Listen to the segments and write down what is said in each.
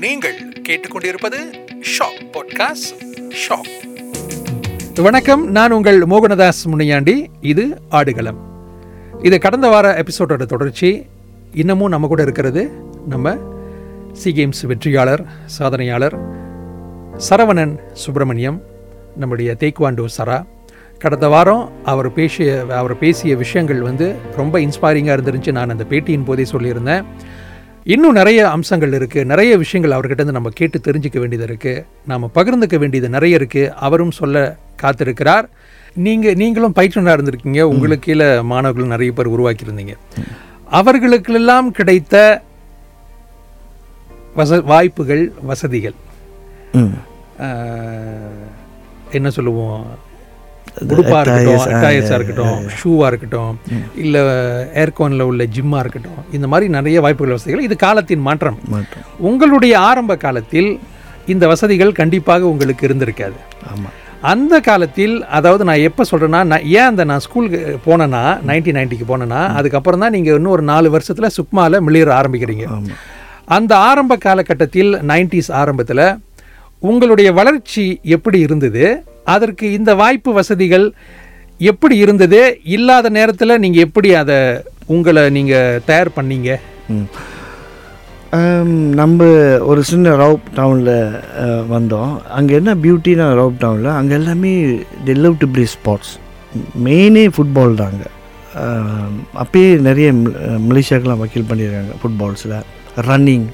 நீங்கள் கேட்டுக்கொண்டிருப்பது shock podcast. Shock. வணக்கம் நான் உங்கள் மோகனதாஸ் முனியாண்டி. இது ஆடுகளம். இது கடந்த வார எபிசோடோட தொடர்ச்சி. இன்னமும் நம்ம கூட இருக்கிறது நம்ம சி கேம்ஸ் வெற்றியாளர் சாதனையாளர் சரவணன் சுப்பிரமணியம் நம்முடைய தேக்வாண்டோ சரா. கடந்த வாரம் அவர் பேசிய அவர் பேசிய விஷயங்கள் வந்து ரொம்ப இன்ஸ்பைரிங்காக இருந்துருந்துச்சு. நான் அந்த பேட்டியின் போதே சொல்லியிருந்தேன். இன்னும் நிறைய அம்சங்கள் இருக்குது நிறைய விஷயங்கள் அவர்கிட்ட நம்ம கேட்டு தெரிஞ்சுக்க வேண்டியது இருக்குது நாம் பகிர்ந்துக்க வேண்டியது நிறைய இருக்குது அவரும் சொல்ல காத்திருக்கிறார். நீங்கள் நீங்களும் பயிற்றுனராக இருந்திருக்கீங்க. உங்களுக்கு கீழே மாணவர்கள் நிறைய பேர் உருவாக்கியிருந்தீங்க. அவர்களுக்கெல்லாம் கிடைத்த வச வாய்ப்புகள் வசதிகள். என்ன சொல்லுவோம்? உடுப்பாக இருக்கட்டும் அட்டாயர்ஸாக இருக்கட்டும் ஷூவாக இருக்கட்டும் இல்லை ஏர்கானில் உள்ள ஜிம்மாக இருக்கட்டும் இந்த மாதிரி நிறைய வாய்ப்புகள் வசதிகள். இது காலத்தின் மாற்றம். உங்களுடைய ஆரம்ப காலத்தில் இந்த வசதிகள் கண்டிப்பாக உங்களுக்கு இருந்திருக்காது. ஆமாம் அந்த காலத்தில் அதாவது நான் எப்போ சொல்கிறேன்னா நான் ஏன் அந்த நான் ஸ்கூலுக்கு போனேன்னா நைன்டீன் நைன்ட்டிக்கு போனேன்னா அதுக்கப்புறம் தான் நீங்கள் இன்னும் ஒரு நாலு வருஷத்தில் சுக்மாவில் மிளிர ஆரம்பிக்கிறீங்க. அந்த ஆரம்ப காலகட்டத்தில் நைன்டிஸ் ஆரம்பத்தில் உங்களுடைய வளர்ச்சி எப்படி இருந்தது? அதற்கு இந்த வாய்ப்பு வசதிகள் எப்படி இருந்தது? இல்லாத நேரத்தில் நீங்கள் எப்படி அதை உங்களை நீங்கள் தயார் பண்ணீங்க? நம்ம ஒரு சின்ன ரவுப் டவுனில் வந்தோம். அங்கே என்ன பியூட்டினா ரவுப் டவுனில் அங்கே எல்லாமே they love to play sports மெயினே football தாங்க அப்பயே நிறைய மலேசியாக்கெலாம் வக்கீல் பண்ணியிருக்காங்க ஃபுட்பால்ஸில் ரன்னிங்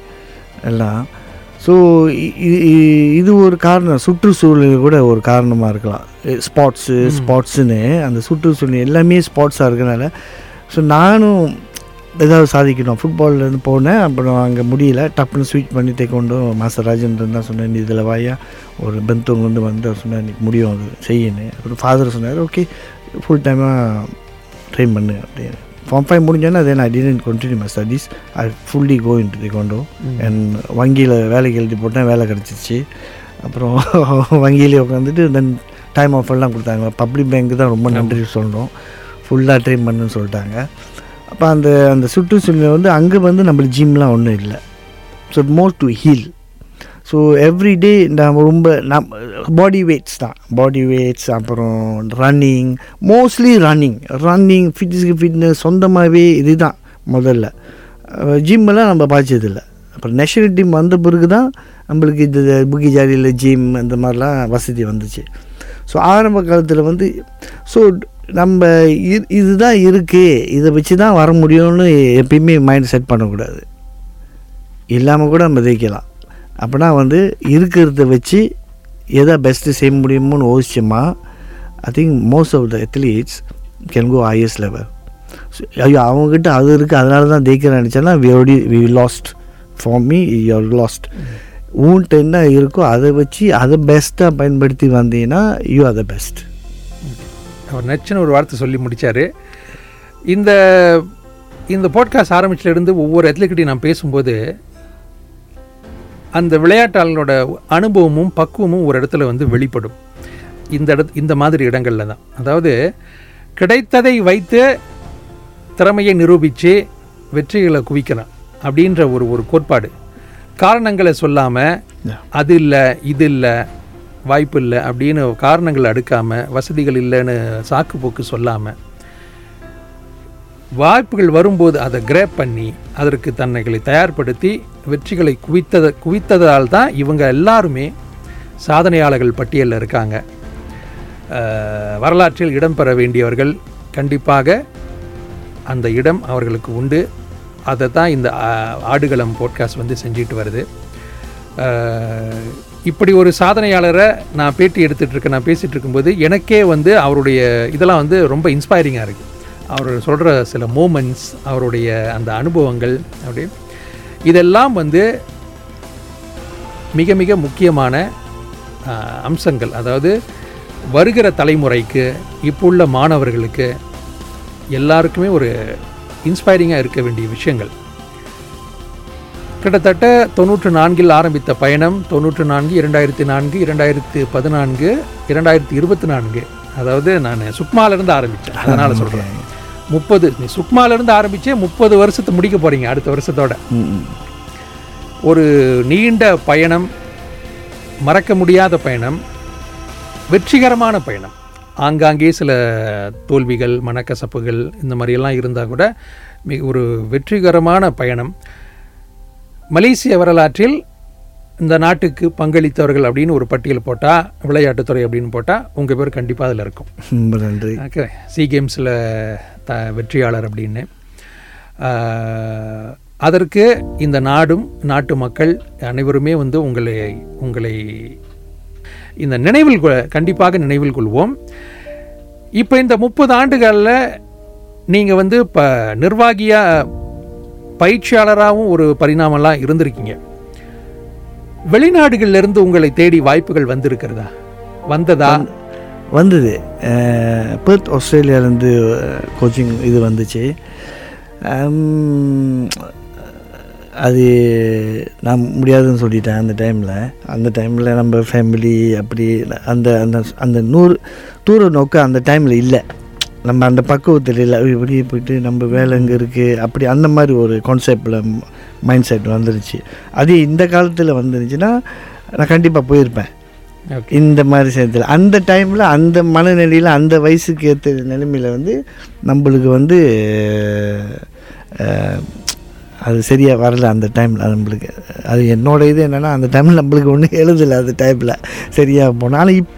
எல்லாம். ஸோ இது ஒரு காரணம். சுற்றுச்சூழல் கூட ஒரு காரணமாக இருக்கலாம். ஸ்பாட்ஸு ஸ்பாட்ஸுன்னு அந்த சுற்றுச்சூழல் எல்லாமே ஸ்பாட்ஸாக இருக்கனால. ஸோ நானும் ஏதாவது சாதிக்கணும். ஃபுட்பால்லேருந்து போனேன். அப்புறம் அங்கே முடியல. டப்புன்னு ஸ்விட்ச் பண்ணி கொண்டு மாஸ்டர் ராஜேந்திரன் தான் சொன்னேன் நீ இதில் வாயா? ஒரு பெந்தவங்க வந்து வந்து சொன்னார் நீ முடியும் அது செய்யணும் அப்புறம் ஃபாதர் சொன்னார் ஓகே ஃபுல் டைமாக ட்ரெயின் பண்ணு அப்படின்னு. Form five முடிஞ்சோன்னா then I didn't continue my studies I fully go into கொண்டோ அண்ட் வங்கியில் வேலைக்கு எழுதி போட்டேன் வேலை கிடச்சிச்சு. அப்புறம் வங்கியிலே உட்காந்துட்டு தென் டைம் ஆஃப் எல்லாம் கொடுத்தாங்க. பப்ளிக் பேங்க்கு தான் ரொம்ப நன்றி சொல்கிறோம் ஃபுல்லாக ட்ரெயின் பண்ணுன்னு சொல்லிட்டாங்க. அப்போ அந்த அந்த சுற்றுச்சூழல் வந்து அங்கே வந்து நம்மளுக்கு ஜிம்லாம் ஒன்றும் இல்லை. So more to heal so everyday நம்ம ரொம்ப நம் பாடி வெயிட்ஸ் தான். பாடி வெயிட்ஸ் அப்புறம் ரன்னிங் மோஸ்ட்லி ரன்னிங் ரன்னிங் ஃபிட்னஸ்க்கு ஃபிட்னஸ் சொந்தமாகவே இதுதான் முதல்ல. ஜிம்மெல்லாம் நம்ம பாய்ச்சதில்லை. அப்புறம் நேஷனல் டீம் வந்த பிறகு தான் நம்மளுக்கு இது புக்கி ஜாலியில் ஜிம் அந்த மாதிரிலாம் வசதி வந்துச்சு. ஸோ ஆரம்ப காலத்தில் வந்து ஸோ நம்ம இதுதான் இருக்குது இதை வச்சு தான் வர முடியும்னு எப்பயுமே மைண்ட் செட் பண்ணக்கூடாது. இல்லாமல் கூட நம்ம ஜெயிக்கலாம். அப்படின்னா வந்து இருக்கிறத வச்சு எதை பெஸ்ட்டு செய்ய முடியுமோன்னு யோசிச்சோமா? I think most of the athletes can go highest level ஐயோ அவங்ககிட்ட அது இருக்குது அதனால தான் ஜெயிக்கிறேன் நினச்சேன்னா we already we lost for me you are lost உன்கிட்ட என்ன இருக்கோ அதை வச்சு அதை பெஸ்ட்டாக பயன்படுத்தி வந்தீங்கன்னா யூ ஆர் த பெஸ்ட் அவர் நச்சுன்னு ஒரு வார்த்தை சொல்லி முடித்தார் இந்த இந்த பாட்காஸ்ட் ஆரம்பிச்சிலேருந்து ஒவ்வொரு அத்லெட்கிட்டையும் நான் பேசும்போது அந்த விளையாட்டாளனோட அனுபவமும் பக்குவமும் ஒரு இடத்துல வந்து வெளிப்படும். இந்த இடத்து இந்த மாதிரி இடங்களில் தான். அதாவது கிடைத்ததை வைத்து திறமையை நிரூபித்து வெற்றிகளை குவிக்கணும் அப்படின்ற ஒரு ஒரு கோட்பாடு. காரணங்களை சொல்லாமல். அது இல்லை இது இல்லை வாய்ப்பு இல்லை அப்படின்னு காரணங்களை அடுக்காமல் வசதிகள் இல்லைன்னு சாக்கு போக்கு சொல்லாமல் வாய்ப்புகள் வரும்போது அதை கிரேப் பண்ணி அதற்கு தன்னைகளை தயார்படுத்தி வெற்றிகளை குவித்தத குவித்ததால் தான் இவங்க எல்லாருமே சாதனையாளர்கள் பட்டியலில் இருக்காங்க. வரலாற்றில் இடம்பெற வேண்டியவர்கள் கண்டிப்பாக அந்த இடம் அவர்களுக்கு உண்டு. அதை தான் இந்த ஆடுகளம் போட்காஸ்ட் வந்து செஞ்சுட்டு வருது. இப்படி ஒரு சாதனையாளரை நான் பேட்டி எடுத்துகிட்டு இருக்கேன் நான் பேசிகிட்டு இருக்கும்போது எனக்கே வந்து அவருடைய இதெல்லாம் வந்து ரொம்ப இன்ஸ்பைரிங்காக இருக்குது அவர் சொல்கிற சில மூமெண்ட்ஸ் அவருடைய அந்த அனுபவங்கள் அப்படி. இதெல்லாம் வந்து மிக மிக முக்கியமான அம்சங்கள். அதாவது வருகிற தலைமுறைக்கு இப்போ உள்ள மாணவர்களுக்கு எல்லாருக்குமே ஒரு இன்ஸ்பைரிங்காக இருக்க வேண்டிய விஷயங்கள். கிட்டத்தட்ட தொண்ணூற்று நான்கில் ஆரம்பித்த பயணம் தொண்ணூற்று நான்கு இரண்டாயிரத்தி நான்கு இரண்டாயிரத்து பதினான்கு இரண்டாயிரத்தி இருபத்தி நான்கு. அதாவது நான் சுக்மாலேருந்து ஆரம்பித்தேன். அதனால் சொல்கிறேன் முப்பது. நீ சுக்மாலேருந்து ஆரம்பிச்சே முப்பது வருஷத்தை முடிக்க போகிறீங்க அடுத்த வருஷத்தோட. ஒரு நீண்ட பயணம் மறக்க முடியாத பயணம் வெற்றிகரமான பயணம். ஆங்காங்கே சில தோல்விகள் மனக்கசப்புகள் இந்த மாதிரியெல்லாம் இருந்தால் கூட மிக ஒரு வெற்றிகரமான பயணம். மலேசிய வரலாற்றில் இந்த நாட்டுக்கு பங்களித்தவர்கள் அப்படின்னு ஒரு பட்டியல் போட்டால் விளையாட்டுத்துறை அப்படின்னு போட்டால் உங்கள் பேர் கண்டிப்பாக அதில் இருக்கும். ரொம்ப நன்றி. ஓகே சி கேம்ஸில் த வெற்றியாளர் அப்படின்னு. அதற்கு இந்த நாடும் நாட்டு மக்கள் அனைவருமே வந்து உங்களை உங்களை இந்த நினைவில் கொ- கண்டிப்பாக நினைவில் கொள்வோம். இப்போ இந்த முப்பது ஆண்டுகளில் நீங்கள் வந்து இப்போ நிர்வாகியாக பயிற்சியாளராகவும் ஒரு பரிணாமலாம் இருந்திருக்கீங்க. வெளிநாடுகளிலிருந்து உங்களை தேடி வாய்ப்புகள் வந்திருக்கிறதா? வந்ததா? வந்தது. பெர்த் ஆஸ்திரேலியாவிலேருந்து கோச்சிங் இது வந்துச்சு. அது நான் முடியாதுன்னு சொல்லிட்டேன் அந்த டைமில் அந்த டைமில் நம்ம ஃபேமிலி அப்படி அந்த அந்த அந்த நூறு தூர நோக்கு அந்த டைமில் இல்லை. நம்ம அந்த பக்குவத்தில் இல்லை. இப்படி போயிட்டு நம்ம வேலை இங்கே இருக்குது அப்படி அந்த மாதிரி ஒரு கான்செப்டில் மைண்ட் செட் வந்துருச்சு. அது இந்த காலத்தில் வந்துருச்சுன்னா நான் கண்டிப்பாக போயிருப்பேன். இந்த மாதிரி சேர்த்துல. அந்த டைமில் அந்த மனநிலையில் அந்த வயசுக்கு ஏற்ற நிலைமையில் வந்து நம்மளுக்கு வந்து அது சரியாக வரல அந்த டைமில் நம்மளுக்கு அது என்னோட இது என்னென்னா அந்த டைமில் நம்மளுக்கு ஒன்றும் எழுதலை அந்த டைமில் சரியாக போனாலும் இப்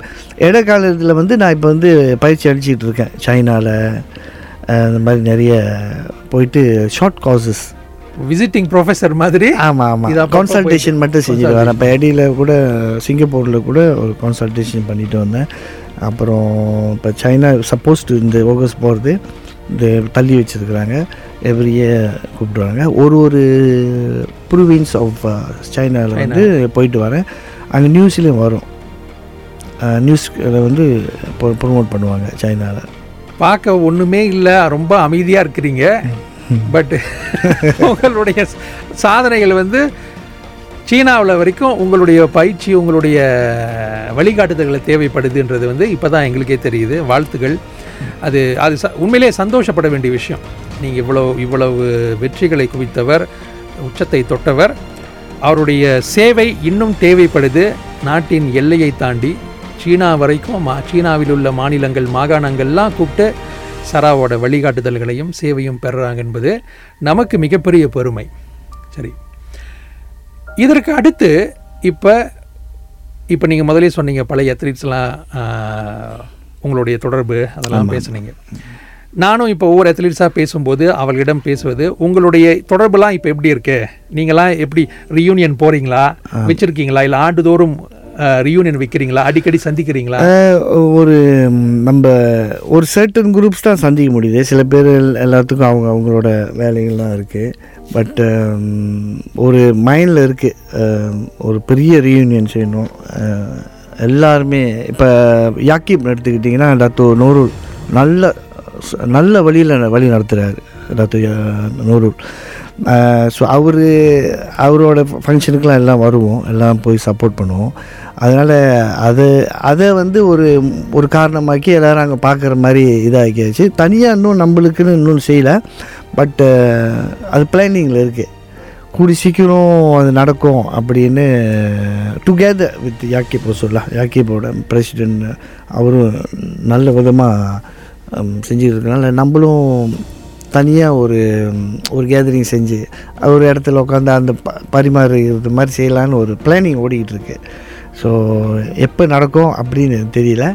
இடைக்காலத்தில் வந்து நான் இப்போ வந்து பயிற்சி அடிச்சிக்கிட்டு இருக்கேன். சைனாவில் அந்த மாதிரி நிறைய போயிட்டு ஷார்ட் காசஸ் விசிட்டிங் ப்ரொஃபஸர் மாதிரி. ஆமாம் ஆமாம் கான்சல்டேஷன் மட்டும் செஞ்சுட்டு வரேன். இப்போ இடையில கூட சிங்கப்பூரில் கூட ஒரு கான்சல்டேஷன் பண்ணிட்டு வந்தேன். அப்புறம் இப்போ சைனா சப்போஸ் இந்த ஆகஸ்ட் போகிறது இந்த தள்ளி வச்சுருக்குறாங்க. எவ்ரி இயர் கூப்பிடுவாங்க. ஒரு ஒரு ப்ரூவின்ஸ் ஆஃப் சைனாவில் வந்து போயிட்டு வரேன். அங்கே நியூஸ்லேயும் வரும். நியூஸில் வந்து ப்ரொமோட் பண்ணுவாங்க சைனாவில் பார்க்க ஒண்ணுமே இல்லை. ரொம்ப அமைதியா இருக்கிறீங்க. பட் உங்களுடைய சாதனைகள் வந்து சீனாவில் வரைக்கும் உங்களுடைய பயிற்சி உங்களுடைய வழிகாட்டுதல்களை தேவைப்படுதுன்றது வந்து இப்போ தான் எங்களுக்கே தெரியுது. வாழ்த்துகள் அது அது ச உண்மையிலே சந்தோஷப்பட வேண்டிய விஷயம். நீங்கள் இவ்வளோ இவ்வளவு வெற்றிகளை குவித்தவர் உச்சத்தை தொட்டவர். அவருடைய சேவை இன்னும் தேவைப்படுது. நாட்டின் எல்லையை தாண்டி சீனா வரைக்கும் மா சீனாவில் உள்ள மாநிலங்கள் மாகாணங்கள்லாம் கூப்பிட்டு சராவோட வழிகாட்டுதல்களையும் சேவையும் பெறுறாங்க என்பது நமக்கு மிகப்பெரிய பெருமை. சரி. இதற்கு அடுத்து இப்போ இப்போ நீங்கள் முதலே சொன்னீங்க பழைய அத்லீட்ஸ்லாம் உங்களுடைய தொடர்பு அதெல்லாம் பேசுனீங்க. நானும் இப்போ ஒவ்வொரு அத்லீட்ஸாக பேசும்போது அவர்களிடம் பேசுவது உங்களுடைய தொடர்புலாம் இப்போ எப்படி இருக்கு? நீங்களாம் எப்படி ரியூனியன் போறீங்களா? வச்சிருக்கீங்களா? இல்லை ஆண்டுதோறும் ரியூனியன் வைக்கிறீங்களா? அடிக்கடி சந்திக்கிறீங்களா? ஒரு நம்ம ஒரு சர்டன் குரூப்ஸ் தான் சந்திக்க முடியுது. சில பேர் எல்லாத்துக்கும் அவங்க அவங்களோட வேலைகள்லாம் இருக்குது பட் um, ஒரு மைண்டில் இருக்குது ஒரு பெரிய ரீயூனியன் செய்யணும். எல்லாருமே இப்போ யாக்கிப் எடுத்துக்கிட்டிங்கன்னா டாக்டர் நூறு நல்ல நல்ல வழியில் வழி நடத்துகிறாரு டாக்டர் நூறு ஸோ அவர் அவரோட ஃபங்க்ஷனுக்கெலாம் எல்லாம் வருவோம். எல்லாம் போய் சப்போர்ட் பண்ணுவோம். அதனால் அது அதை வந்து ஒரு ஒரு காரணமாக்கி எல்லோரும் அங்கே பார்க்குற மாதிரி இதாகியாச்சு. தனியாக இன்னும் நம்மளுக்குன்னு இன்னும் செய்யலை. பட்டு அது பிளானிங்கில் இருக்குது கூடி சீக்கிரம் அது நடக்கும் அப்படின்னு டுகெதர் வித் யாக்கிபோ சொல்லலாம் யாக்கிபோட பிரசிடென்ட் அவரும் நல்ல விதமாக செஞ்சுட்டு இருக்கனால நம்மளும் தனியாக ஒரு ஒரு கேதரிங் செஞ்சு ஒரு இடத்துல உட்காந்து அந்த ப பரிமாறுறது மாதிரி செய்யலான்னு ஒரு பிளானிங் ஓடிக்கிட்டு இருக்கு. ஸோ எப்போ நடக்கும் அப்படின்னு தெரியல.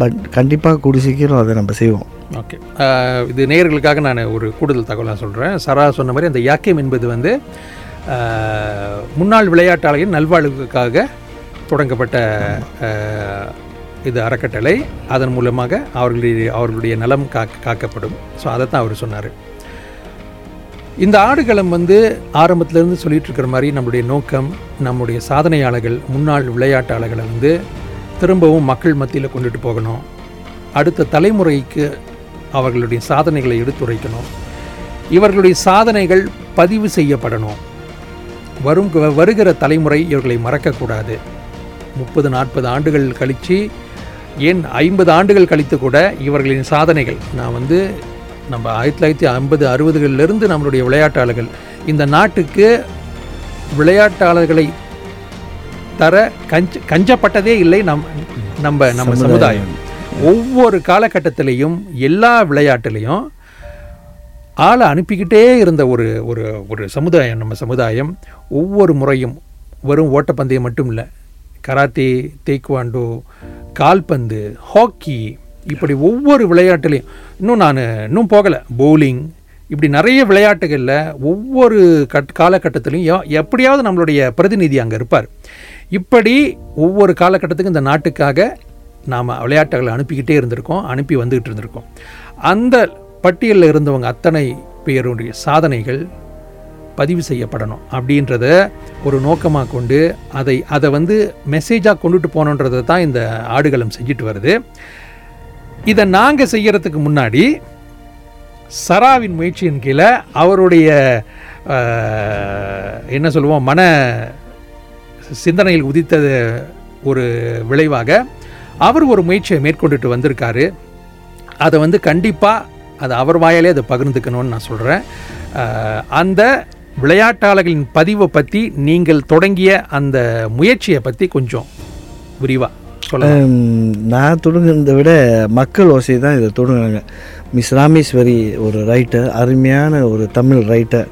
பட் கண்டிப்பாக கூடி சீக்கிரம் அதை நம்ம செய்வோம். ஓகே இது நேயர்களுக்காக நான் ஒரு கூடுதல் தகவலாக சொல்கிறேன் சரா சொன்ன மாதிரி அந்த யாக்கியம் என்பது வந்து முன்னாள் விளையாட்டாளர்களின் நல்வாழ்வுக்காக தொடங்கப்பட்ட இது அறக்கட்டளை. அதன் மூலமாக அவர்களுடைய அவர்களுடைய நலம் காக்க காக்கப்படும். ஸோ அதைத்தான் அவர் சொன்னார். இந்த ஆடுகளம் வந்து ஆரம்பத்திலேருந்து சொல்லிட்டு இருக்கிற மாதிரி நம்மளுடைய நோக்கம் நம்முடைய சாதனையாளர்கள் முன்னாள் விளையாட்டாளர்களை வந்து திரும்பவும் மக்கள் மத்தியில் கொண்டுட்டு போகணும். அடுத்த தலைமுறைக்கு அவர்களுடைய சாதனைகளை எடுத்துரைக்கணும். இவர்களுடைய சாதனைகள் பதிவு செய்யப்படணும். வரும் வருகிற தலைமுறை இவர்களை மறக்கக்கூடாது. முப்பது நாற்பது ஆண்டுகள் கழித்து ஏன் ஐம்பது ஆண்டுகள் கழித்து கூட இவர்களின் சாதனைகள்? நான் வந்து நம்ம ஆயிரத்தி தொள்ளாயிரத்தி ஐம்பது அறுபதுகளிலிருந்து நம்மளுடைய விளையாட்டாளர்கள் இந்த நாட்டுக்கு விளையாட்டாளர்களை தர கஞ்ச கஞ்சப்பட்டதே இல்லை நம் நம்ம நம்ம சமுதாயம். ஒவ்வொரு காலகட்டத்திலையும் எல்லா விளையாட்டுலேயும் ஆளை அனுப்பிக்கிட்டே இருந்த ஒரு ஒரு ஒரு சமுதாயம் நம்ம சமுதாயம் ஒவ்வொரு முறையும் வெறும் ஓட்டப்பந்தயம் மட்டும் இல்லை. கராத்தே தேக்வாண்டோ கால்பந்து ஹாக்கி இப்படி ஒவ்வொரு விளையாட்டுலையும் இன்னும் நான் இன்னும் போகலை. பவுலிங் இப்படி நிறைய விளையாட்டுகளில் ஒவ்வொரு கட் காலகட்டத்திலையும் எப்படியாவது நம்மளுடைய பிரதிநிதி அங்கே இருப்பார். இப்படி ஒவ்வொரு காலகட்டத்துக்கும் இந்த நாட்டுக்காக நாம் விளையாட்டுகளை அனுப்பிக்கிட்டே இருந்திருக்கோம் அனுப்பி வந்துக்கிட்டு இருந்திருக்கோம். அந்த பட்டியலில் இருந்தவங்க அத்தனை பேருடைய சாதனைகள் பதிவு செய்யப்படணும் அப்படின்றத ஒரு நோக்கமாக கொண்டு அதை அதை வந்து மெசேஜாக கொண்டுட்டு போகணுன்றதை தான் இந்த ஆடுகளம் செஞ்சுட்டு வருது. இதை நாங்கள் செய்கிறதுக்கு முன்னாடி சராவின் முயற்சியின் கீழே அவருடைய என்ன சொல்லுவோம் மன சிந்தனையில் உதித்தது ஒரு விளைவாக அவர் ஒரு முயற்சியை மேற்கொண்டுட்டு வந்திருக்காரு. அதை வந்து கண்டிப்பாக அது அவர் வாயாலே அதை பகிர்ந்துக்கணும்னு நான் சொல்கிறேன் அந்த விளையாட்டாளர்களின் பதிவை பற்றி நீங்கள் தொடங்கிய அந்த முயற்சியை பற்றி கொஞ்சம் விரிவாக சொல்ல நான் தொடங்குறதை விட மக்கள் ஓசை தான் இதை தொடங்குறாங்க. மிஸ் ராமேஸ்வரி ஒரு ரைட்டர் அருமையான ஒரு தமிழ் ரைட்டர்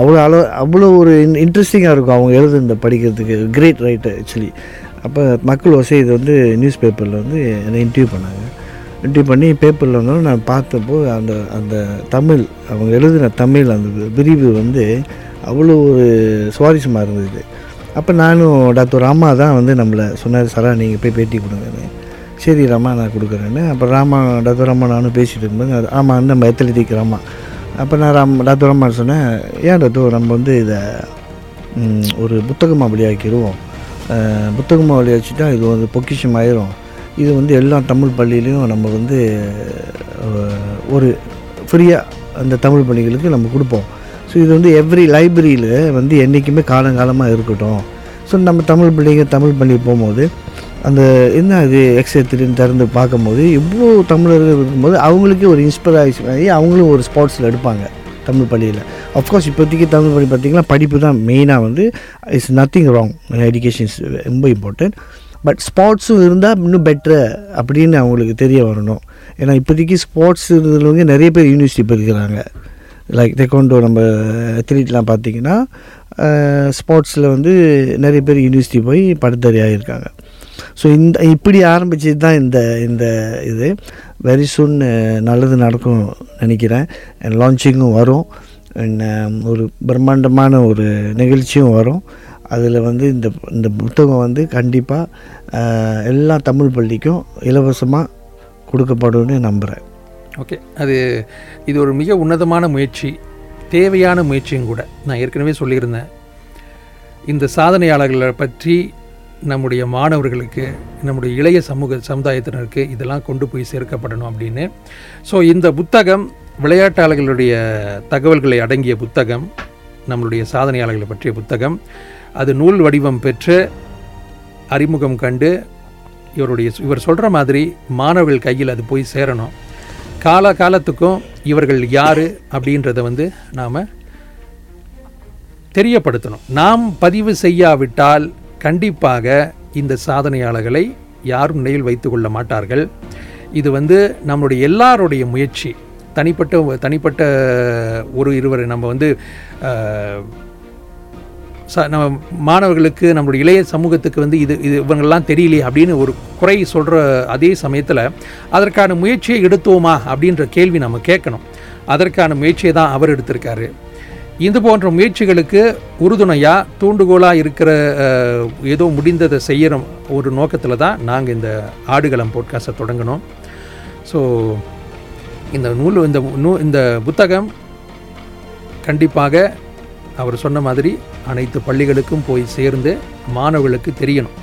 அவ்வளோ அளவு அவ்வளோ ஒரு இன்ட்ரெஸ்டிங்காக இருக்கும் அவங்க எழுதுனத படிக்கிறதுக்கு. கிரேட் ரைட்டர் ஆக்சுவலி அப்போ மக்கள் ஓசை இது வந்து நியூஸ் பேப்பரில் வந்து என்னை இன்டர்வியூ பண்ணாங்க. இப்படி பண்ணி பேப்பரில் வந்தாலும் நான் பார்த்தப்போ அந்த அந்த தமிழ் அவங்க எழுதின தமிழ் அந்த விரிவு வந்து அவ்வளோ ஒரு சுவாரஸ்யமாக இருந்தது. அப்போ நானும் டாக்டர் ராமா தான் வந்து நம்மளை சொன்னார் சரா நீங்கள் போய் பேட்டி கொடுங்கன்னு சரி ராமா நான் கொடுக்குறேன்னு. அப்போ ராமா டாக்டர் ராமா நானும் பேசிகிட்டு இருக்கும்போது அது- ஆமாம் நம்ம எத்தலிட்டிக் ராமா. அப்போ நான் ராம் டாக்டர் ராமா சொன்னேன் ஏன் டாக்டர் நம்ம வந்து இதை ஒரு புத்தகமாக வெளியாக்கிடுவோம் புத்தகமாக வெளியாச்சுட்டா இது வந்து பொக்கிஷம் ஆயிரும் இது வந்து எல்லா தமிழ் பள்ளியிலையும் நம்ம வந்து ஒரு ஃப்ரீயாக அந்த தமிழ் பள்ளிகளுக்கு நம்ம கொடுப்போம். ஸோ இது வந்து எவ்ரி லைப்ரரியில் வந்து என்றைக்குமே காலங்காலமாக இருக்கட்டும். ஸோ நம்ம தமிழ் பிள்ளைங்க தமிழ் பள்ளி போகும்போது அந்த என்ன இது எக்ஸத்திரின்னு திறந்து பார்க்கும்போது இவ்வளோ தமிழர்கள் இருக்கும்போது அவங்களுக்கே ஒரு இன்ஸ்பிரேஷன் ஆகி அவங்களும் ஒரு ஸ்போர்ட்ஸில் எடுப்பாங்க தமிழ் பள்ளியில். அஃப்கோர்ஸ் இப்போதைக்கு தமிழ் பள்ளி பார்த்திங்கன்னா படிப்பு தான் மெயினாக வந்து it's nothing wrong education is ரொம்ப இம்பார்ட்டன்ட் பட் ஸ்போர்ட்ஸும் இருந்தால் இன்னும் பெட்ரு அப்படின்னு அவங்களுக்கு தெரிய வரணும். ஏன்னா இப்போதைக்கு ஸ்போர்ட்ஸ் இருந்தவங்க நிறைய பேர் யூனிவர்சிட்டி படிக்கிறாங்க. லைக் டெக்கோண்டோ நம்ம அத்லீட்லாம் பார்த்தீங்கன்னா ஸ்போர்ட்ஸில் வந்து நிறைய பேர் யூனிவர்சிட்டி போய் படுத்தறியாக இருக்காங்க ஸோ இந்த இப்படி ஆரம்பிச்சது தான் இந்த இந்த இது. வெரி சூன் நல்லது நடக்கும் நினைக்கிறேன். லான்ச்சிங்கும் வரும். ஒரு பிரம்மாண்டமான ஒரு நிகழ்ச்சியும் வரும். அதில் வந்து இந்த இந்த புத்தகம் வந்து கண்டிப்பாக எல்லா தமிழ் பள்ளிக்கும் இலவசமாக கொடுக்கப்படும்னு நம்புகிறேன் ஓகே. அது இது ஒரு மிக உன்னதமான முயற்சி தேவையான முயற்சியும் கூட. நான் ஏற்கனவே சொல்லியிருந்தேன். இந்த சாதனையாளர்களை பற்றி நம்முடைய மாணவர்களுக்கு நம்முடைய இளைய சமூக சமுதாயத்தினருக்கு இதெல்லாம் கொண்டு போய் சேர்க்கப்படணும் அப்படின்னு. ஸோ இந்த புத்தகம் விளையாட்டாளர்களுடைய தகவல்களை அடங்கிய புத்தகம் நம்மளுடைய சாதனையாளர்களை பற்றிய புத்தகம் அது நூல் வடிவம் பெற்று அறிமுகம் கண்டு இவருடைய இவர் சொல்கிற மாதிரி மாணவர்கள் கையில் அது போய் சேரணும். கால காலத்துக்கும் இவர்கள் யார் அப்படின்றத வந்து நாம் தெரியப்படுத்தணும். நாம் பதிவு செய்யாவிட்டால் கண்டிப்பாக இந்த சாதனையாளர்களை யாரும் நினைவில் வைத்து கொள்ள மாட்டார்கள். இது வந்து நம்மளுடைய எல்லாருடைய முயற்சி. தனிப்பட்ட தனிப்பட்ட ஒரு இருவரை நம்ம வந்து ச நம்ம மாணவர்களுக்கு நம்மளுடைய இளைய சமூகத்துக்கு வந்து இது இது இவங்கள்லாம் தெரியலையே அப்படின்னு ஒரு குறை சொல்கிற அதே சமயத்தில் அதற்கான முயற்சியை எடுத்தோமா அப்படின்ற கேள்வி நம்ம கேட்கணும். அதற்கான முயற்சியை தான் அவர் எடுத்திருக்காரு. இது போன்ற முயற்சிகளுக்கு உறுதுணையாக தூண்டுகோலாக இருக்கிற ஏதோ முடிந்ததை செய்கிற ஒரு நோக்கத்தில் தான் நாங்கள் இந்த ஆடுகளம் போட்காஸ்ட்டை தொடங்கினோம். ஸோ இந்த நூல் இந்த நூ இந்த புத்தகம் கண்டிப்பாக அவர் சொன்ன மாதிரி அனைத்து பள்ளிகளுக்கும் போய் சேர்ந்து மாணவர்களுக்கு தெரியணும்.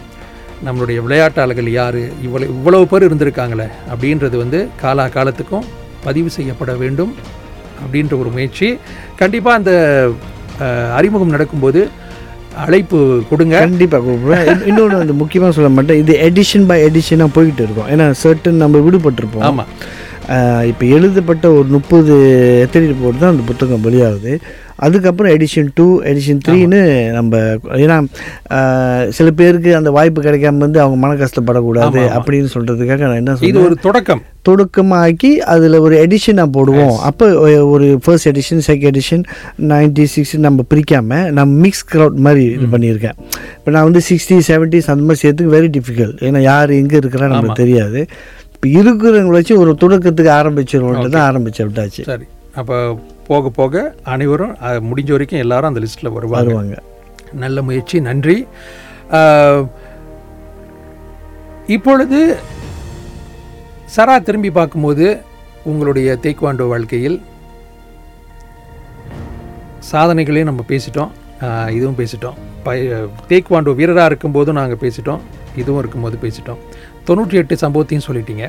நம்மளுடைய விளையாட்டாளர்கள் யார்? இவ்வளவு இவ்வளவு பேர் இருந்திருக்காங்களே அப்படின்றது வந்து காலா காலத்துக்கும் பதிவு செய்யப்பட வேண்டும் அப்படின்ற ஒரு முயற்சி. கண்டிப்பாக அந்த அறிமுகம் நடக்கும்போது அழைப்பு கொடுங்க. கண்டிப்பாக கூப்பிடுவேன். இன்னொன்று வந்து முக்கியமாக சொல்ல மாட்டேன். இது எடிஷன் பை எடிஷனாக போய்கிட்டு இருக்கோம். ஏன்னா சர்டன் நம்ம விடுபட்டிருப்போம். ஆமாம் இப்போ எழுதப்பட்ட ஒரு முப்பது எத்தனை போட்டு தான் அந்த புத்தகம் வெளியாகுது. அதுக்கப்புறம் எடிஷன் டூ எடிஷன் த்ரீன்னு நம்ம ஏன்னா சில பேருக்கு அந்த வாய்ப்பு கிடைக்காம வந்து அவங்க மன கஷ்டப்படக்கூடாது. அப்படின்னு சொல்கிறதுக்காக நான் என்ன இது ஒரு தொடக்கம். தொடக்கமாக்கி அதில் ஒரு எடிஷனாக போடுவோம். அப்போ ஒரு first edition second edition ninety six நம்ம பிரிக்காமல் நான் மிக்ஸ் க்ரௌட் மாதிரி இது பண்ணியிருக்கேன். இப்போ நான் வந்து சிக்ஸ்டி செவன்ட்டிஸ் அந்த மாதிரி சேர்த்துக்கு வெரி டிஃபிகல்ட் ஏன்னா யார் எங்கே இருக்கிறா நமக்கு தெரியாது. இப்போ இருக்கிறவங்களை வச்சு ஒரு தொடக்கத்துக்கு ஆரம்பிச்சிருவோன்ட்டு தான் ஆரம்பிச்சு விட்டாச்சு. சரி. அப்போ போக போக அனைவரும் முடிஞ்ச வரைக்கும் எல்லாரும் அந்த லிஸ்ட்டில் வருவாங்க. வருவாங்க. நல்ல முயற்சி நன்றி. இப்பொழுது சரா திரும்பி பார்க்கும்போது உங்களுடைய தேய்க்குவாண்டோ வாழ்க்கையில் சாதனைகளையும் நம்ம பேசிட்டோம். இதுவும் பேசிட்டோம். பய தேய்க்குவாண்டோ வீரராக இருக்கும்போதும் நாங்கள் பேசிட்டோம். இதுவும் இருக்கும்போது பேசிட்டோம். தொண்ணூற்றி எட்டு சம்பவத்தையும் சொல்லிட்டீங்க.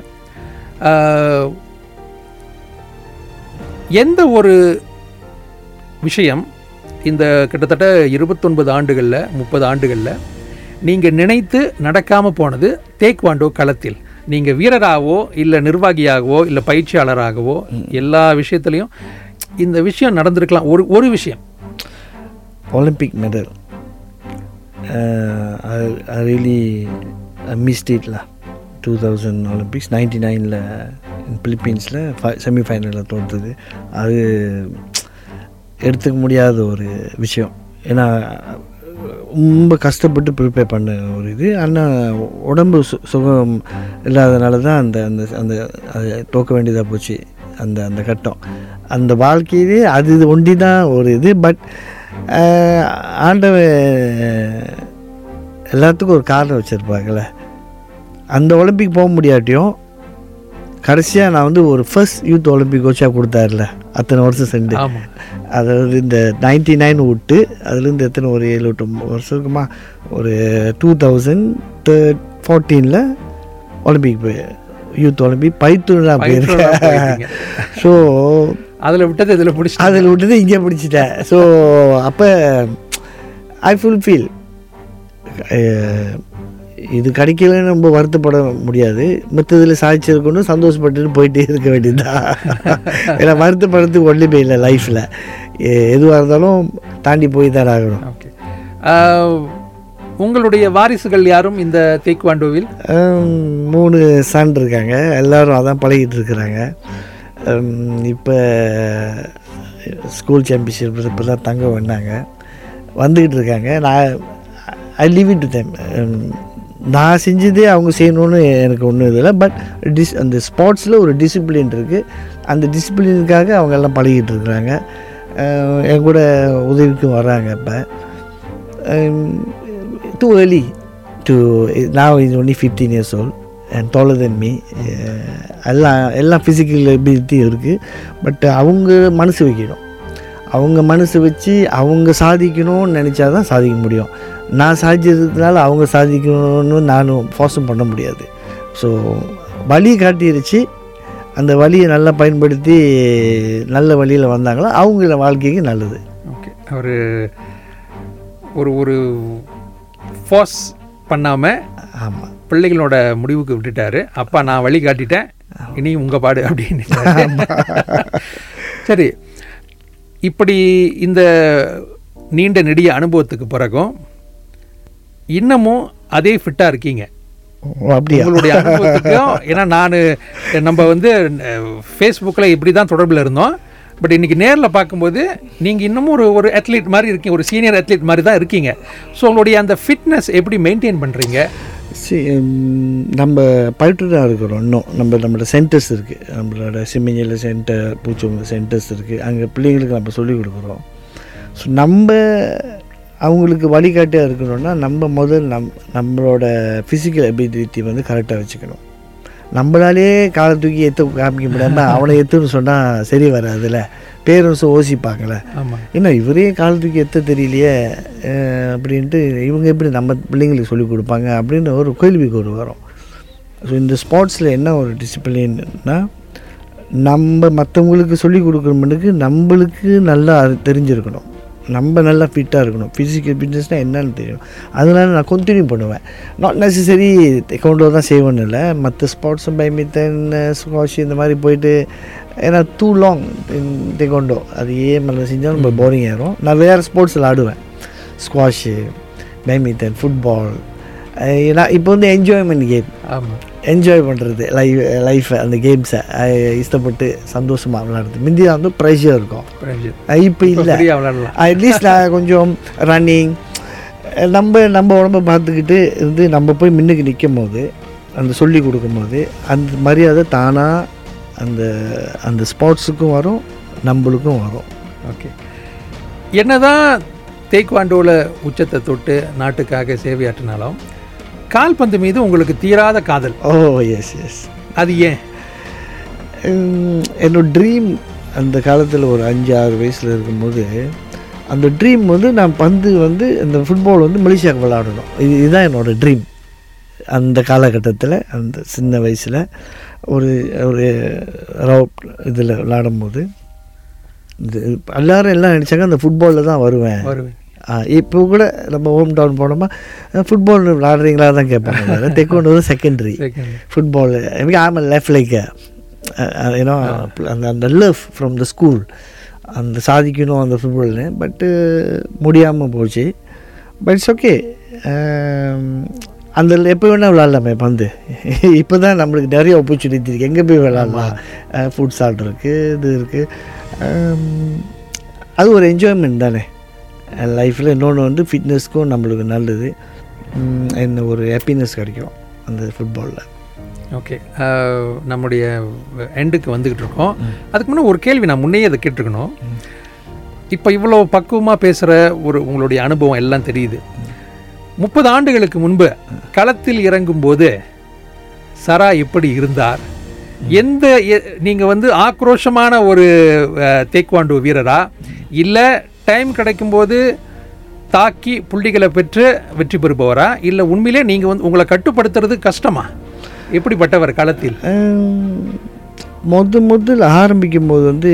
எந்த ஒரு விஷயம் இந்த கிட்டத்தட்ட இருபத்தொன்பது ஆண்டுகளில் முப்பது ஆண்டுகளில் நீங்கள் நினைத்து நடக்காமல் போனது தேக்வாண்டோ களத்தில். நீங்கள் வீரராகவோ இல்லை நிர்வாகியாகவோ இல்லை பயிற்சியாளராகவோ எல்லா விஷயத்துலையும் இந்த விஷயம் நடந்திருக்கலாம். ஒரு ஒரு விஷயம். ஒலிம்பிக் மெடல் ரியலி மிஸ்ட் இட்ல டூ தௌசண்ட் ஒலிம்பிக்ஸ் நைன்டி நைனில் பிலிப்பீன்ஸில் செமிஃபைனலில் தோற்றுது அது எடுத்துக்க முடியாத ஒரு விஷயம். ஏன்னா ரொம்ப கஷ்டப்பட்டு ப்ரிப்பேர் பண்ண ஒரு இது. ஆனால் உடம்பு சு சுகம் இல்லாதனால தான் அந்த அந்த அந்த அது தோக்க வேண்டியதாக போச்சு. அந்த அந்த கட்டம். அந்த வாழ்க்கையிலே அது இது ஒண்டி தான் ஒரு இது. பட் ஆண்டவன் எல்லாத்துக்கும் ஒரு காரணம் வச்சுருப்பாங்கள்ல அந்த ஒலிம்பிக் போக முடியாட்டியும் கடைசியாக நான் வந்து ஒரு ஃபர்ஸ்ட் யூத் ஒலிம்பிக் கோச்சாக கொடுத்தாருல அத்தனை வருஷம் சென்று. அதாவது இந்த நைன்டி நைன் விட்டு அதுலேருந்து எத்தனை ஒரு ஏழு எட்டு வருஷம் இருக்குமா? ஒரு டூ தௌசண்ட் ஃபோர்டீனில் ஒலிம்பிக் போய் யூத் ஒலிம்பிக் பைத்தூர்லாம் போயிருக்கேன். ஸோ அதில் விட்டது இதில் பிடிச்சி அதில் விட்டது இங்கே பிடிச்சிட்டேன். ஸோ அப்போ ஐ ஃபுல் ஃபீல் இது கிடைக்கலன்னு ரொம்ப வருத்தப்பட முடியாது. மற்றதில் சாதிச்சிருக்கணும் சந்தோஷப்பட்டுட்டு போயிட்டே இருக்க வேண்டியதுதான். ஏன்னா வருத்தப்படுறதுக்கு ஒன்றுமே இல்லை லைஃப்பில் எதுவாக இருந்தாலும் தாண்டி போய் தான் ஆகணும். ஓகே உங்களுடைய வாரிசுகள் யாரும் இந்த தேக்வாண்டோவில் ஹம், மூணு சன் இருக்காங்க. எல்லாரும் அதான் பழகிட்டு இருக்கிறாங்க. இப்போ ஸ்கூல் சாம்பியன்ஷிப் இப்போ தான் தங்க வந்தாங்க வந்துக்கிட்டு இருக்காங்க. நான் I leave it to time நான் செஞ்சதே அவங்க செய்யணும்னு எனக்கு ஒன்றும் இதில்லை பட் டிஸ் அந்த ஸ்போர்ட்ஸில் ஒரு டிசிப்ளின் இருக்குது அந்த டிசிப்ளினுக்காக அவங்க எல்லாம் பழகிட்டு இருக்கிறாங்க. என் கூட உதவிக்கும் வராங்க இப்போ. too early to now is only 15 years old and taller than me எல்லாம் எல்லாம் ஃபிசிக்கல் எபிலிட்டி இருக்குது பட் அவங்க மனசு வைக்கணும். அவங்க மனசு வச்சு அவங்க சாதிக்கணும்னு நினச்சா தான் சாதிக்க முடியும். நான் சாதிச்சதுனால அவங்க சாதிக்கணும்னு நானும் ஃபோர்ஸும் பண்ண முடியாது. ஸோ வழி காட்டிருச்சு. அந்த வழியை நல்லா பயன்படுத்தி நல்ல வழியில் வந்தாங்களோ? அவங்கள வாழ்க்கைக்கு நல்லது. ஓகே ஒரு ஒரு ஒரு ஃபோர்ஸ் பண்ணாமல் ஆமாம் பிள்ளைகளோட முடிவுக்கு விட்டுட்டாரு. அப்பா நான் வழி காட்டிட்டேன். இனி உங்க பாடு அப்படின்னு. சரி. இப்படி இந்த நீண்ட நெடிய அனுபவத்துக்கு பிறகும் இன்னமும் அதே ஃபிட்டாக இருக்கீங்க. உங்களுடைய அனுபவத்துக்கும் ஏன்னா நான் நம்ம வந்து ஃபேஸ்புக்கில் இப்படி தான் தொடர்பில் இருந்தோம். பட் இன்னைக்கு நேரில் பார்க்கும்போது நீங்கள் இன்னமும் ஒரு ஒரு அத்லீட் மாதிரி இருக்கீங்க ஒரு சீனியர் அத்லீட் மாதிரி தான் இருக்கீங்க. ஸோ உங்களுடைய அந்த ஃபிட்னஸ் எப்படி மெயின்டைன் பண்ணுறீங்க சி நம்ம பயிற்று தான் இருக்கிறோம் இன்னும். நம்ம நம்மளோட சென்டர்ஸ் இருக்குது நம்மளோட சிம்மிஞ்சில் சென்டர் பூச்சவங்க சென்டர்ஸ் இருக்குது அங்கே பிள்ளைங்களுக்கு நம்ம சொல்லிக் கொடுக்குறோம். ஸோ நம்ம அவங்களுக்கு வழிகாட்டியாக இருக்கணும்னா நம்ம முதல் நம் நம்மளோட ஃபிசிக்கல் எபிலிட்டி வந்து கரெக்டாக வச்சுக்கணும். நம்மளாலே காலை தூக்கி எத்த காமிக்க முடியாமல் அவனை எத்துன்னு சொன்னால் சரி வராதுல்ல. பேரண்ட்ஸும் யோசிப்பாங்களே என்ன இவரே கால் தூக்கி எத்த தெரியலையே அப்படின்ட்டு இவங்க எப்படி நம்ம பிள்ளைங்களுக்கு சொல்லிக் கொடுப்பாங்க அப்படின்னு ஒரு கேள்விக்கு ஒரு வரும். ஸோ இந்த ஸ்போர்ட்ஸில் என்ன ஒரு டிசிப்ளின்னா நம்ம மற்றவங்களுக்கு சொல்லிக் கொடுக்குறவனுக்கு நம்மளுக்கு நல்லா தெரிஞ்சிருக்கணும். நம்ம நல்லா ஃபிட்டாக இருக்கணும். ஃபிசிக்கல் ஃபிட்னஸ்னால் என்னன்னு தெரியும். அதனால நான் கண்டினியூ பண்ணுவேன். நாட் நெசசரி கொண்டு தான் செய்வேன்னு இல்லை. மற்ற ஸ்போர்ட்ஸும் பேட்மிண்டன் ஸ்குவாஷ் இந்த மாதிரி போயிட்டு ஏன்னா டூ லாங் கொண்டோ அது ஏன் மேலே செஞ்சாலும் ரொம்ப போரிங் ஆயிரும் நான் வேறு ஸ்போர்ட்ஸில் ஆடுவேன். ஸ்குவாஷு பேட்மிண்டன் ஃபுட்பால் ஏன்னா இப்போ வந்து என்ஜாய்மெண்ட் கேம் ஆமாம் என்ஜாய் பண்ணுறது லைஃப் லைஃப்பை அந்த கேம்ஸை இஷ்டப்பட்டு சந்தோஷமாக விளாடுறது முந்தி தான் வந்து ப்ரெஷர் இருக்கும். இப்போ இல்லை. அட்லீஸ்ட் நான் கொஞ்சம் ரன்னிங் நம்ம நம்ம உடம்ப பார்த்துக்கிட்டு இருந்து நம்ம போய் முன்னுக்கு நிற்கும் போது அந்த சொல்லி கொடுக்கும்போது அந்த மரியாதை தானாக அந்த அந்த ஸ்போர்ட்ஸுக்கும் வரும் நம்மளுக்கும் வரும். ஓகே என்னதான் தேக்வாண்டோவில் உச்சத்தை தொட்டு நாட்டுக்காக சேவையாற்றினாலும் கால்பந்து மீது உங்களுக்கு தீராத காதல். ஓ எஸ் எஸ் அது ஏன்? என்னோட ட்ரீம் அந்த காலத்தில் ஒரு அஞ்சு ஆறு வயசில் இருக்கும்போது அந்த ட்ரீம் வந்து நான் பந்து வந்து இந்த ஃபுட்பால் வந்து மலேசியாவுக்கு விளாடணும் இது இதுதான் என்னோடய ட்ரீம் அந்த காலகட்டத்தில் அந்த சின்ன வயசில் ஒரு ஒரு ரவுட் இதில் விளாடும்போது இது எல்லாரும் எல்லாம் நினச்சாங்க அந்த ஃபுட்பாலில் தான் வருவேன். வருவேன். இப்போ கூட நம்ம ஹோம் டவுன் போனோமா ஃபுட்பால் விளாடுறீங்களா தான் கேட்பாங்க. தெக்கொண்டு வந்து செகண்டரி. ஃபுட்பால் ஆமாம் லெஃப்ட் லைக் ஏன்னோ அந்த அந்த லவ் ஃப்ரம் த ஸ்கூல் அந்த சாதிக்கணும் அந்த ஃபுட்பால்னு பட்டு முடியாமல் போச்சு. பட் இட்ஸ் ஓகே அந்த எப்போ வேணால் விளாட்லாமே பந்து. இப்போ தான் நம்மளுக்கு நிறைய ஆப்பர்ச்சுனிட்டி இருக்குது எங்கே போய் விளாட்லாம் ஃபுட் சால்ட் இருக்குது இது இருக்குது அது ஒரு என்ஜாய்மெண்ட் தானே. லைஃப்பில் இன்னொன்று வந்து ஃபிட்னஸ்க்கும் நம்மளுக்கு நல்லது. என்ன ஒரு ஹாப்பினஸ் கிடைக்கும் அந்த ஃபுட்பாலில் ஓகே நம்முடைய எண்டுக்கு வந்துக்கிட்டு இருக்கோம். அதுக்கு முன்னே ஒரு கேள்வி நான் முன்னையே அதை கேட்டிருக்கணும். இப்போ இவ்வளோ பக்குவமாக பேசுகிற ஒரு உங்களுடைய அனுபவம் எல்லாம் தெரியுது. முப்பது ஆண்டுகளுக்கு முன்பு களத்தில் இறங்கும்போது சரா எப்படி இருந்தார்? எந்த எ- நீங்க வந்து ஆக்ரோஷமான ஒரு அஹ், தேக்வாண்டோ வீரரா? இல்லை டைம் கிடைக்கும்போது தாக்கி புள்ளிகளை பெற்று வெற்றி பெறுபவரா? இல்லை உண்மையிலே நீங்கள் வந்து உங்களை கட்டுப்படுத்துறது கஷ்டமா? எப்படிப்பட்டவர் காலத்தில் முது முதல் ஆரம்பிக்கும் போது வந்து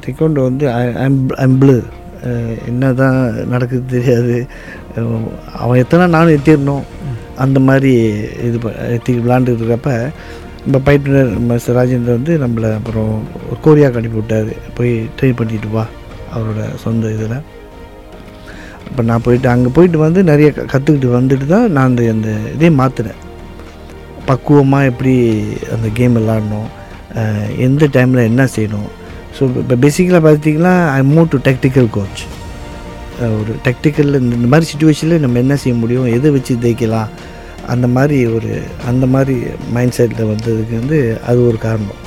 திக்கொண்டு வந்து அம்பிளு என்ன தான் நடக்குது தெரியாது. அவன் எத்தனை நானும் எத்திடணும் அந்த மாதிரி இது ப- எத்தி விளாண்டுட்டு இருக்கப்ப நம்ம பயிற்றுனர் மிஸ்டர் ராஜேந்திரன் வந்து நம்மளை அப்புறம் கொரியாவுக்கு கோரியாவுக்கு அனுப்பி விட்டார் போய் ட்ரெயின் பண்ணிட்டு வா. அவரோட சொந்த இதில். அப்போ நான் போயிட்டு அங்கே போயிட்டு வந்து நிறைய க- கற்றுக்கிட்டு வந்துட்டு தான் நான் அந்த அந்த இதே மாற்றினேன் பக்குவமாக எப்படி அந்த கேம் விளாடணும் எந்த டைமில் என்ன செய்யணும். ஸோ இப்போ பேசிக்கலாக பார்த்தீங்கன்னா I move to tactical coach ஒரு டெக்டிக்கல் இந்த இந்த மாதிரி சுச்சுவேஷனில் நம்ம என்ன செய்ய முடியும் எதை வச்சு ஜெயிக்கலாம் அந்த மாதிரி ஒரு அந்த மாதிரி மைண்ட் செட்டில் வந்ததுக்கு வந்து அது ஒரு காரணம்.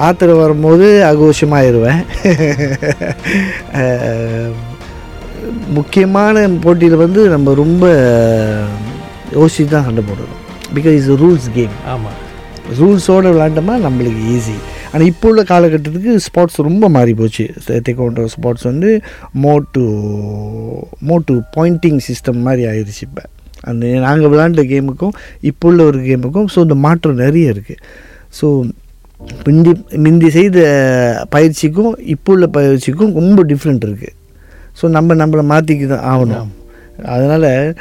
ஆத்திர வரும்போது அகோஷமாயிருவேன். அஹ், முக்கியமான போட்டியில் வந்து நம்ம ரொம்ப யோசிச்சு தான் சண்டை போடணும் பிகாஸ் இஸ் ரூல்ஸ் கேம் ஆமா. ரூல்ஸோடு விளாண்டோமா நம்மளுக்கு ஈஸி ஆனால் இப்போ உள்ள காலகட்டத்துக்கு ஸ்போர்ட்ஸ் ரொம்ப மாறி போச்சு. தேக்கோன்ற ஸ்போர்ட்ஸ் வந்து மோட்டு மோட்டு பாயிண்டிங் சிஸ்டம் மாதிரி ஆயிடுச்சு இப்போ. அந்த நாங்கள் விளாண்ட கேமுக்கும் இப்போ உள்ள ஒரு கேமுக்கும் ஸோ இந்த மாற்றம் நிறைய இருக்குது ஸோ முந்தி முந்தி செய்த பயிற்சிக்கும் இப்போ உள்ள பயிற்சிக்கும் ரொம்ப டிஃப்ரெண்ட் இருக்குது ஸோ நம்ம நம்மளை மாற்றிக்கி தான் ஆகணும் அதனால்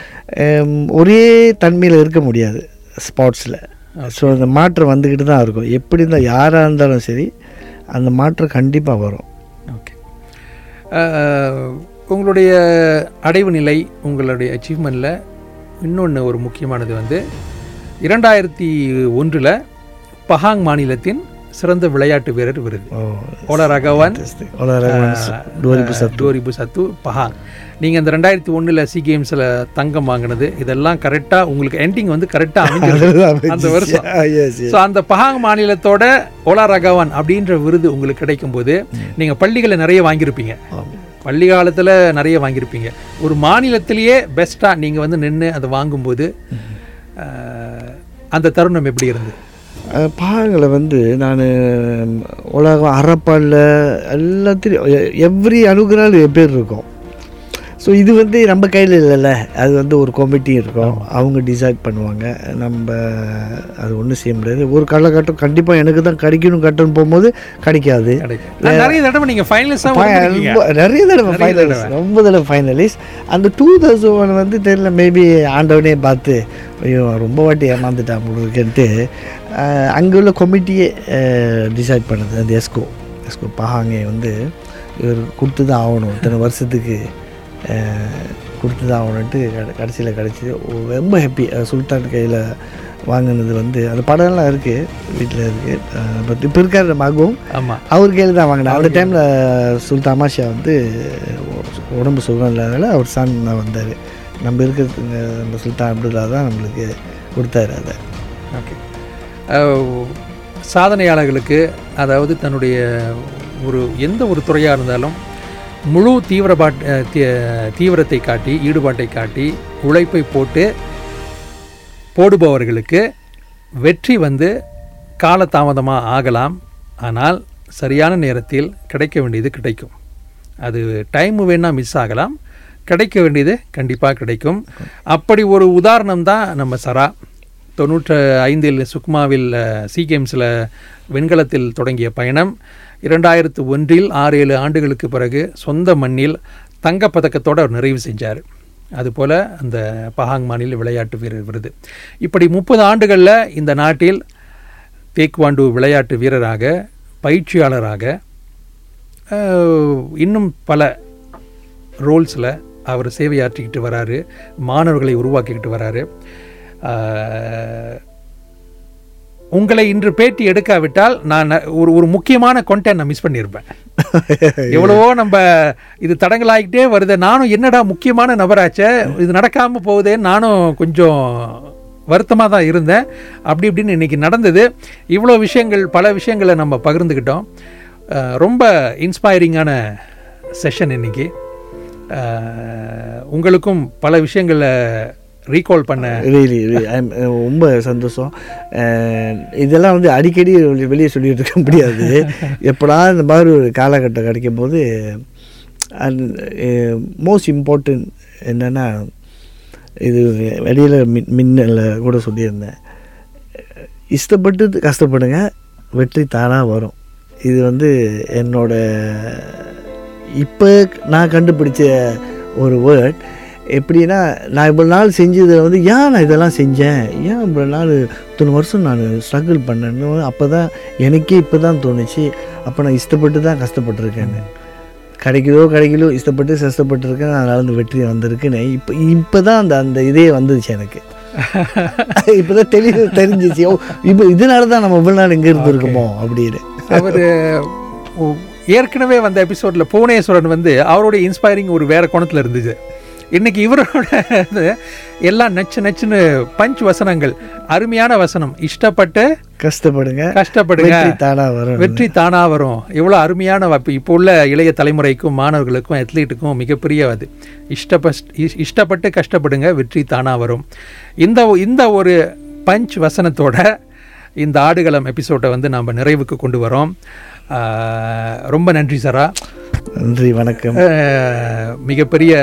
ஒரே தன்மையில் இருக்க முடியாது ஸ்போர்ட்ஸில் ஸோ அந்த மாற்றம் வந்துக்கிட்டு தான் இருக்கும். எப்படி இருந்தால் யாராக இருந்தாலும் சரி அந்த மாற்றம் கண்டிப்பாக வரும். ஓகே உங்களுடைய அடைவு நிலை உங்களுடைய அச்சீவ்மெண்ட்டில் இன்னொன்று ஒரு முக்கியமானது வந்து இரண்டாயிரத்தி ஒன்றில் பஹாங் மாநிலத்தின் சிறந்த விளையாட்டு வீரர் விருது. ஓலா ரகவான் டோரிபு சத்து பஹாங். நீங்கள் இந்த ரெண்டாயிரத்தி ஒன்றில் சி கேம்ஸில் தங்கம் வாங்கினது இதெல்லாம் கரெக்டாக உங்களுக்கு எண்டிங் வந்து கரெக்டாக அமைஞ்சிருக்கு அந்த வருஷம். ஸோ அந்த பஹாங் மாநிலத்தோட ஓலா ரகவான் அப்படின்ற விருது உங்களுக்கு கிடைக்கும்போது நீங்கள் பள்ளிகளை நிறைய வாங்கியிருப்பீங்க. பள்ளி காலத்தில் நிறைய வாங்கியிருப்பீங்க. ஒரு மாநிலத்திலேயே பெஸ்ட்டாக நீங்கள் வந்து நின்று அதை வாங்கும்போது அந்த தருணம் எப்படி இருந்தது? பாகங்களை வந்து நான் உலகம் அறப்பாடில் எல்லாத்திலையும் எவ்ரி அணுகுனால் என் பேர் இருக்கும். ஸோ இது வந்து நம்ம கையில் இல்லைல்ல. அது வந்து ஒரு கமிட்டி இருக்கும். அவங்க டிசைட் பண்ணுவாங்க. நம்ம அது ஒன்றும் செய்ய முடியாது. ஒரு காலகட்டம் கண்டிப்பாக எனக்கு தான் கிடைக்கணும் கட்டணும் போகும்போது கிடைக்காது. நிறைய தடவை நீங்க ஃபைனலிஸ்டா ரொம்ப- நிறைய தடவை ஃபைனலிஸ்ட் ரொம்ப தடவை ஃபைனலிஸ்ட் அந்த டூ தௌசண்ட் ஒன் வந்து தெரியல மேபி ஆண்டவனே பார்த்து ஐயோ ரொம்ப வாட்டி ஏமாந்துட்டான் முழுக்கன்ட்டு அங்கே உள்ள கமிட்டியே டிசைட் பண்ணுது. அந்த எஸ்கோ. எஸ்கோ பஹாங்கே வந்து இவர் கொடுத்து தான் ஆகணும். இத்தனை வருஷத்துக்கு கொடுத்து தான் ஆகணுன்ட்டு கடைசியில் கிடச்சிது ரொம்ப ஹாப்பி சுல்தான் கையில் வாங்கினது வந்து அந்த படம்லாம் இருக்குது வீட்டில் இருக்குது பட் இப்போ இருக்கார் மகவும் ஆமா. அவர் கையில் தான் வாங்கினேன். அந்த டைமில் சுல்தான் அமாஷா வந்து உடம்பு சுகம் இல்லாதனால அவர் சன் தான் வந்தார். நம்ம இருக்கிறது நம்ம சுல்தான் அப்துல்லா தான் நம்மளுக்கு கொடுத்தாரு அதை. ஓகே. சாதனையாளர்களுக்கு அதாவது தன்னுடைய ஒரு எந்த ஒரு துறையாக இருந்தாலும் முழு தீவிரபாட் தீவிரத்தை காட்டி ஈடுபாட்டை காட்டி உழைப்பை போட்டு போடுபவர்களுக்கு வெற்றி வந்து காலதாமதமாக ஆகலாம். ஆனால் சரியான நேரத்தில் கிடைக்க வேண்டியது கிடைக்கும். அது டைம் வேணால் மிஸ் ஆகலாம். கிடைக்க வேண்டியது கண்டிப்பாக கிடைக்கும். அப்படி ஒரு உதாரணம் தான் நம்ம சரா. தொண்ணூற்று ஐந்தில் சுக்மாவில் சி கேம்ஸில் வெண்கலத்தில் தொடங்கிய பயணம். இரண்டாயிரத்து ஒன்றில் ஆறு ஏழு ஆண்டுகளுக்கு பிறகு சொந்த மண்ணில் தங்கப்பதக்கத்தோடு அவர் நிறைவு செஞ்சார். அதுபோல் அந்த பஹாங் மாநில விளையாட்டு வீரர் விருது. இப்படி முப்பது ஆண்டுகளில் இந்த நாட்டில் தேக்வாண்டு விளையாட்டு வீரராக பயிற்சியாளராக இன்னும் பல ரோல்ஸில் அவர் சேவையாற்றிக்கிட்டு வராரு மாணவர்களை உருவாக்கிக்கிட்டு வராரு. உங்களை இன்று பேட்டி எடுக்காவிட்டால் நான் ஒரு ஒரு முக்கியமான கொண்டென்ட் நான் மிஸ் பண்ணியிருப்பேன் எவ்வளவோ நம்ம இது தடங்கலாகிட்டே வருது. நானும் என்னடா முக்கியமான நபராச்சே? இது நடக்காமல் போகுதே? நானும் கொஞ்சம் வருத்தமாக தான் இருந்தேன். அப்படி இப்படின்னு இன்னைக்கு நடந்தது. இவ்வளோ விஷயங்கள் பல விஷயங்களை நம்ம பகிர்ந்துக்கிட்டோம். ரொம்ப இன்ஸ்பைரிங்கான செஷன் இன்னைக்கு. அஹ், உங்களுக்கும் பல விஷயங்களை ரீகால் பண்ண. ரியலி ரொம்ப சந்தோஷம். இதெல்லாம் வந்து அடிக்கடி வெளியே சொல்லிட்டு இருக்க முடியாது. எப்படா இந்த மாதிரி ஒரு காலகட்டம் கிடைக்கும் போது மோஸ்ட் இம்பார்ட்டன்ட் என்னென்னா இது வெளியில் மின் மின்னல கூட சொல்லியிருந்தேன். இஷ்டப்பட்டு கஷ்டப்படுங்க வெற்றி தானாக வரும். இது வந்து என்னோட இப்போ நான் கண்டுபிடிச்ச ஒரு வேர்ட் எப்படின்னா நான் இவ்வளோ நாள் செஞ்சதை வந்து ஏன் நான் இதெல்லாம் செஞ்சேன்? ஏன் இவ்வளோ நாள் இத்தனை வருஷம் நான் ஸ்ட்ரகிள் பண்ணேன்னு? அப்போ தான் எனக்கே இப்போ தான் தோணுச்சு. அப்போ நான் இஷ்டப்பட்டு தான் கஷ்டப்பட்டிருக்கேன்னு கிடைக்குதோ கிடைக்கலோ இஷ்டப்பட்டு கஷ்டப்பட்டிருக்கேன். அதனால அந்த வெற்றி வந்திருக்குன்னு. இப்போ இப்போ தான் அந்த அந்த இதே வந்துச்சு எனக்கு. இப்போ தான் தெளிவு தெரிஞ்சிச்சு. இப்போ இதனால தான் நம்ம இவ்வளோ நாள் இங்கே இருந்திருக்கோமோ அப்படின்னு. அவர் ஏற்கனவே வந்த எபிசோட்ல புவனேஸ்வரன் வந்து அவருடைய இன்ஸ்பைரிங் ஒரு வேற கோணத்துல இருந்துச்சு. இன்னைக்கு இவரோட எல்லாம் நச்சு நச்சுன்னு பஞ்ச் வசனங்கள். அருமையான வசனம். இஷ்டப்பட்டு கஷ்டப்படுங்க. கஷ்டப்படுங்க. வெற்றி தானாக வரும். வெற்றி தானா வரும். எவ்வளோ அருமையான இப்போ உள்ள இளைய தலைமுறைக்கும் மாணவர்களுக்கும் அத்லீட்டுக்கும் மிகப்பெரிய அது இஷ்டப்ப இஷ்டப்பட்டு கஷ்டப்படுங்க வெற்றி தானா வரும். இந்த இந்த ஒரு பஞ்ச் வசனத்தோட இந்த ஆடுகளம் எபிசோட்டை வந்து நாம் நிறைவுக்கு கொண்டு வரோம். ரொம்ப நன்றி சரா. நன்றி வணக்கம். மிகப்பெரிய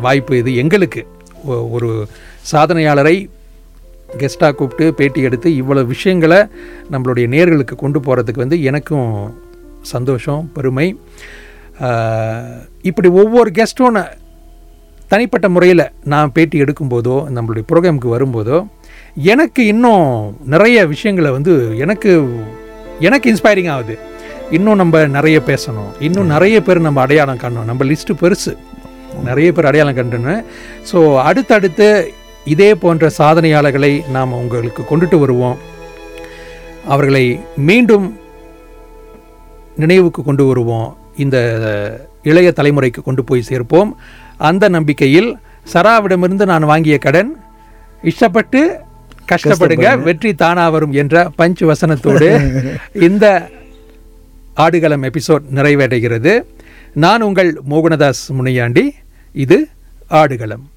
வாய்ப்பு இது எங்களுக்கு. ஒ- ஒரு சாதனையாளரை கெஸ்ட்டாக கூப்பிட்டு பேட்டி எடுத்து இவ்வளோ விஷயங்களை நம்மளுடைய நேர்களுக்கு கொண்டு போகிறதுக்கு வந்து எனக்கும் சந்தோஷம் பெருமை. இப்படி ஒவ்வொரு கெஸ்ட்டும் தனிப்பட்ட முறையில் நான் பேட்டி எடுக்கும்போதோ நம்மளுடைய ப்ரோக்ராமுக்கு வரும்போதோ எனக்கு இன்னும் நிறைய விஷயங்களை வந்து எனக்கு எனக்கு இன்ஸ்பைரிங் ஆகுது. இன்னும் நம்ம நிறைய பேசணும். இன்னும் நிறைய பேர் நம்ம அடையாளம் காணணும். நம்ம லிஸ்ட்டு பெருசு. நிறைய பேர் அடையாளம் கண்டணும் ஸோ அடுத்தடுத்து இதே போன்ற சாதனையாளர்களை நாம் உங்களுக்கு கொண்டுட்டு வருவோம். அவர்களை மீண்டும் நினைவுக்கு கொண்டு வருவோம். இந்த இளைய தலைமுறைக்கு கொண்டு போய் சேர்ப்போம். அந்த நம்பிக்கையில் சராவிடமிருந்து நான் வாங்கிய கடன் இஷ்டப்பட்டு கஷ்டப்படுங்க வெற்றி தானா வரும் என்ற பஞ்ச் வசனத்தோடு இந்த ஆடுகளம் எபிசோட் நிறைவடைகிறது நான் உங்கள் மோகனதாஸ் முனியாண்டி. இது ஆடுகளம்.